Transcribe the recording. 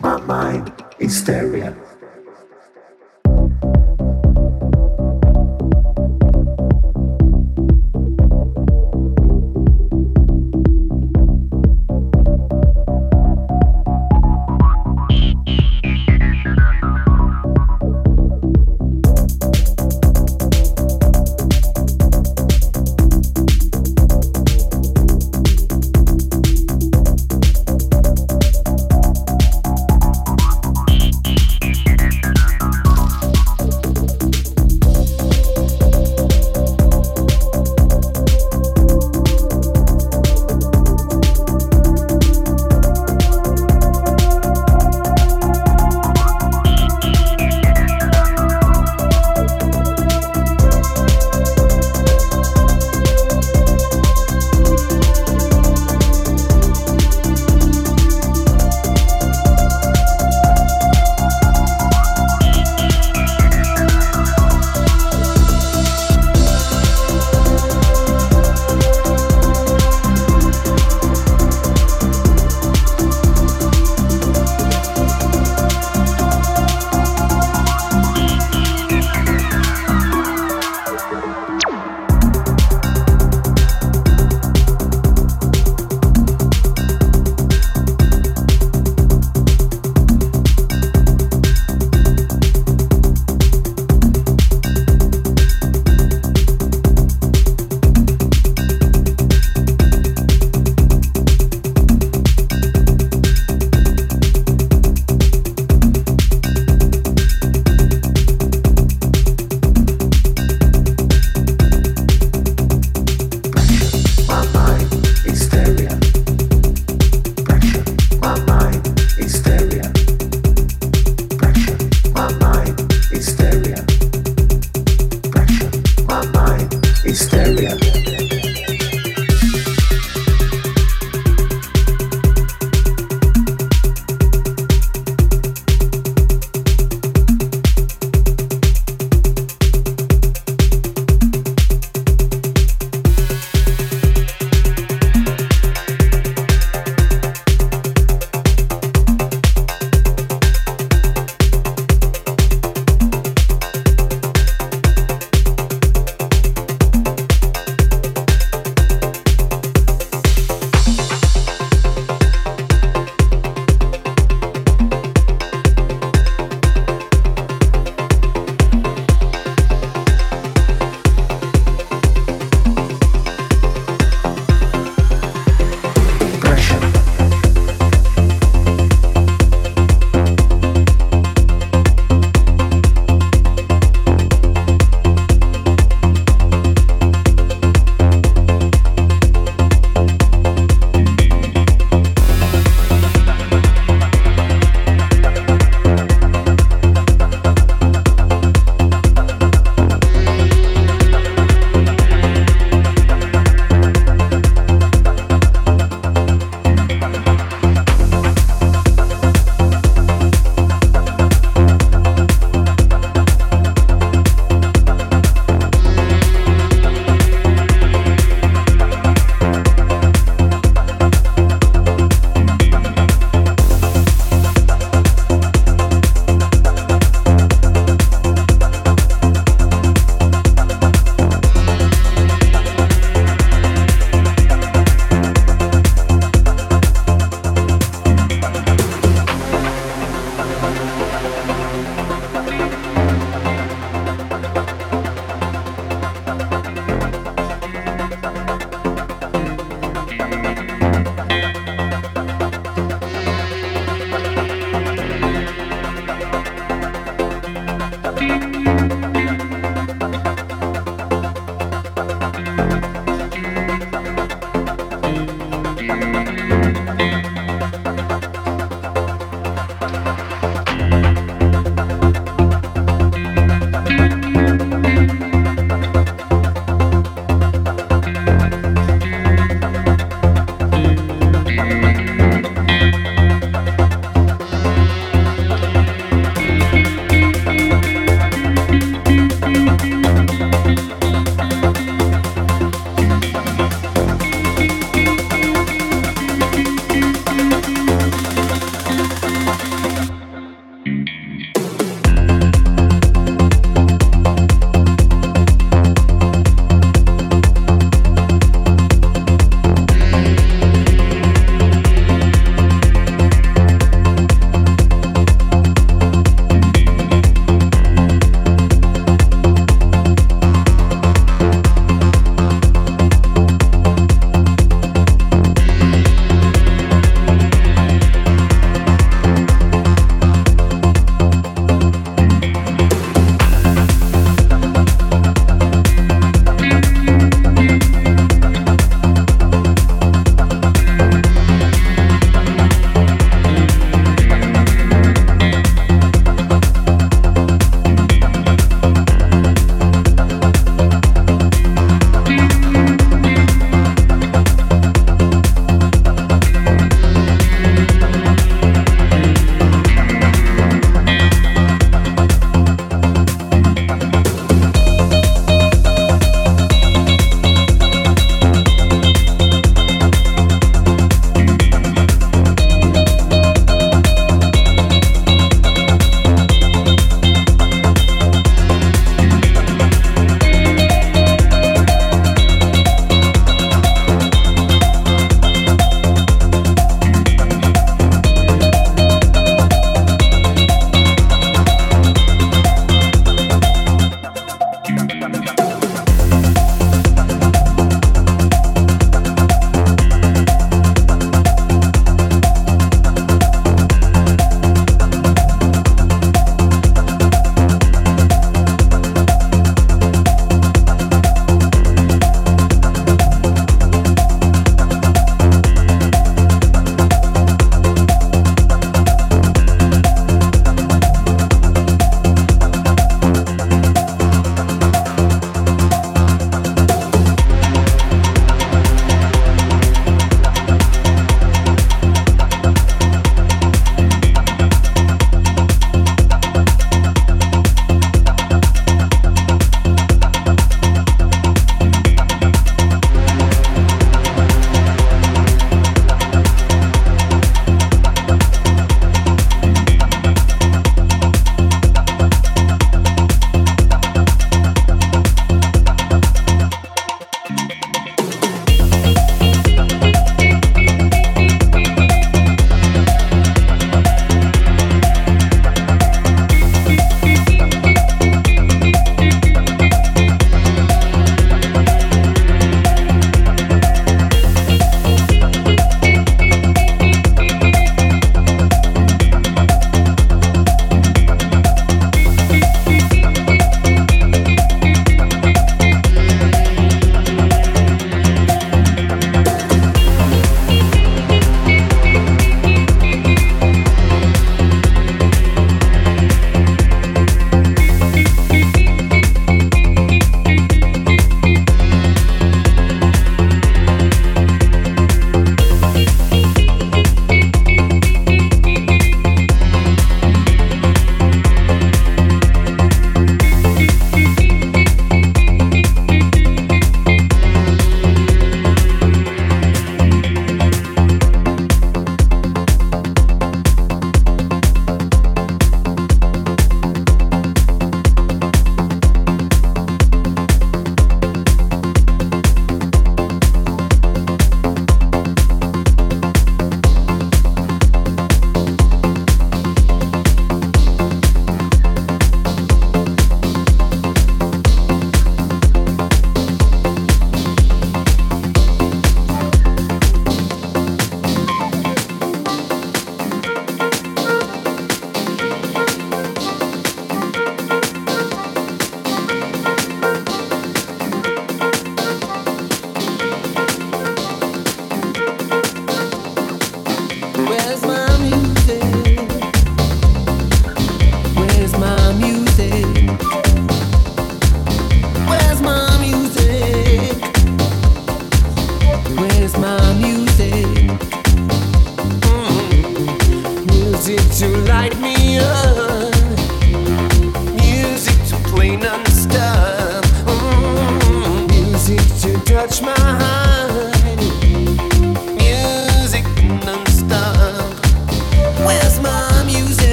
My mind is.